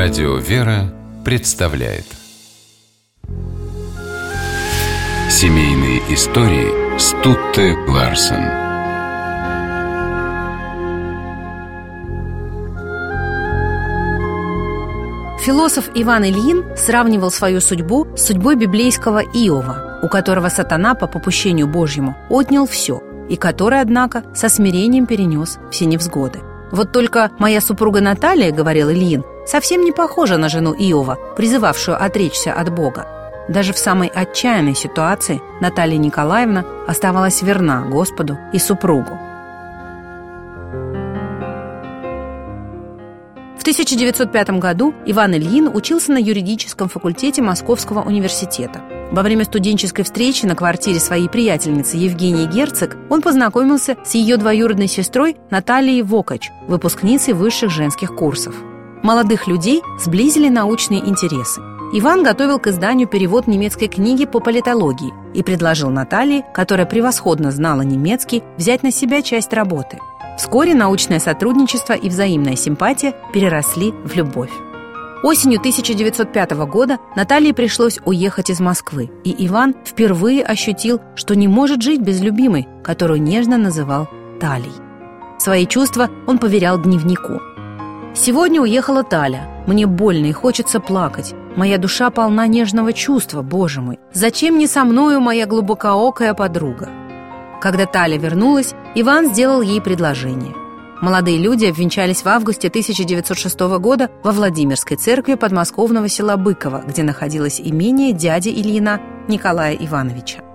Радио «Вера» представляет Семейные истории Стутте Ларсен Философ Иван Ильин сравнивал свою судьбу с судьбой библейского Иова, у которого сатана по попущению Божьему отнял все, и который, однако, со смирением перенес все невзгоды. Вот только моя супруга Наталья, говорил Ильин, совсем не похожа на жену Иова, призывавшую отречься от Бога. Даже в самой отчаянной ситуации Наталья Николаевна оставалась верна Господу и супругу. В 1905 году Иван Ильин учился на юридическом факультете Московского университета. Во время студенческой встречи на квартире своей приятельницы Евгении Герцог он познакомился с ее двоюродной сестрой Натальей Вокач, выпускницей высших женских курсов. Молодых людей сблизили научные интересы. Иван готовил к изданию перевод немецкой книги по политологии и предложил Наталье, которая превосходно знала немецкий, взять на себя часть работы. Вскоре научное сотрудничество и взаимная симпатия переросли в любовь. Осенью 1905 года Наталье пришлось уехать из Москвы, и Иван впервые ощутил, что не может жить без любимой, которую нежно называл Талей. Свои чувства он поверял дневнику. «Сегодня уехала Таля. Мне больно и хочется плакать. Моя душа полна нежного чувства, боже мой. Зачем не со мною моя глубокоокая подруга?» Когда Таля вернулась, Иван сделал ей предложение – Молодые люди обвенчались в августе 1906 года во Владимирской церкви подмосковного села Быково, где находилось имение дяди Ильина Николая Ивановича.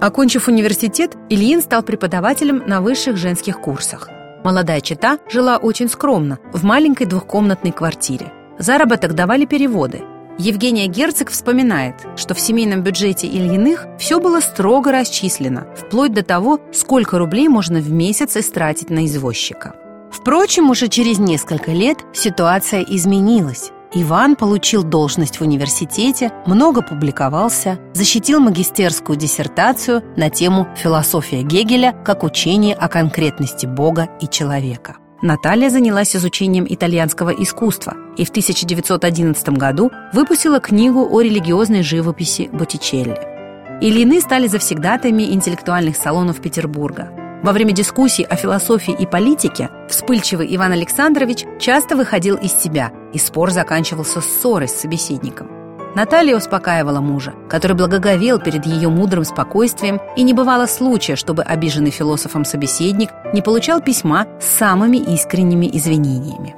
Окончив университет, Ильин стал преподавателем на высших женских курсах. Молодая чита жила очень скромно, в маленькой двухкомнатной квартире. Заработок давали переводы – Евгения Герцог вспоминает, что в семейном бюджете Ильиных все было строго расчислено, вплоть до того, сколько рублей можно в месяц истратить на извозчика. Впрочем, уже через несколько лет ситуация изменилась. Иван получил должность в университете, много публиковался, защитил магистерскую диссертацию на тему «Философия Гегеля как учение о конкретности Бога и человека». Наталья занялась изучением итальянского искусства и в 1911 году выпустила книгу о религиозной живописи Боттичелли. Ильины стали завсегдатами интеллектуальных салонов Петербурга. Во время дискуссий о философии и политике вспыльчивый Иван Александрович часто выходил из себя, и спор заканчивался ссорой с собеседником. Наталья успокаивала мужа, который благоговел перед ее мудрым спокойствием, и не бывало случая, чтобы обиженный философом собеседник не получал письма с самыми искренними извинениями.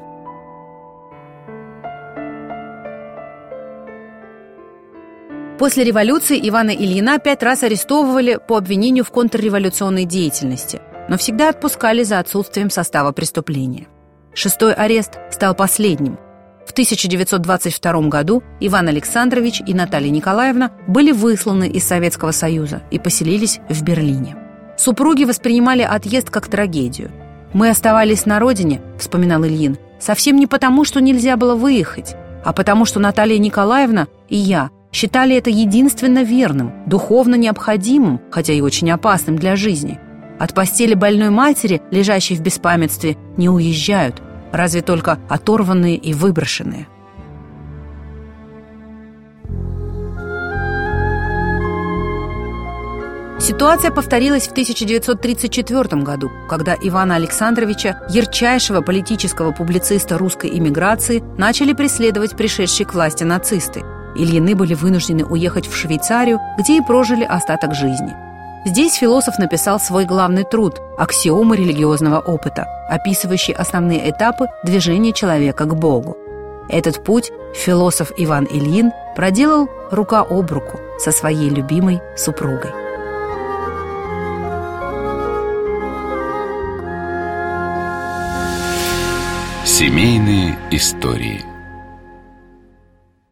После революции Ивана Ильина пять раз арестовывали по обвинению в контрреволюционной деятельности, но всегда отпускали за отсутствием состава преступления. Шестой арест стал последним – в 1922 году Иван Александрович и Наталья Николаевна были высланы из Советского Союза и поселились в Берлине. Супруги воспринимали отъезд как трагедию. «Мы оставались на родине», — вспоминал Ильин, «совсем не потому, что нельзя было выехать, а потому, что Наталья Николаевна и я считали это единственно верным, духовно необходимым, хотя и очень опасным для жизни. От постели больной матери, лежащей в беспамятстве, не уезжают, разве только оторванные и выброшенные. Ситуация повторилась в 1934 году, когда Ивана Александровича, ярчайшего политического публициста русской иммиграции, начали преследовать пришедшие к власти нацисты. Ильины были вынуждены уехать в Швейцарию, где и прожили остаток жизни – Здесь философ написал свой главный труд «Аксиомы религиозного опыта», описывающий основные этапы движения человека к Богу. Этот путь философ Иван Ильин проделал рука об руку со своей любимой супругой. Семейные истории –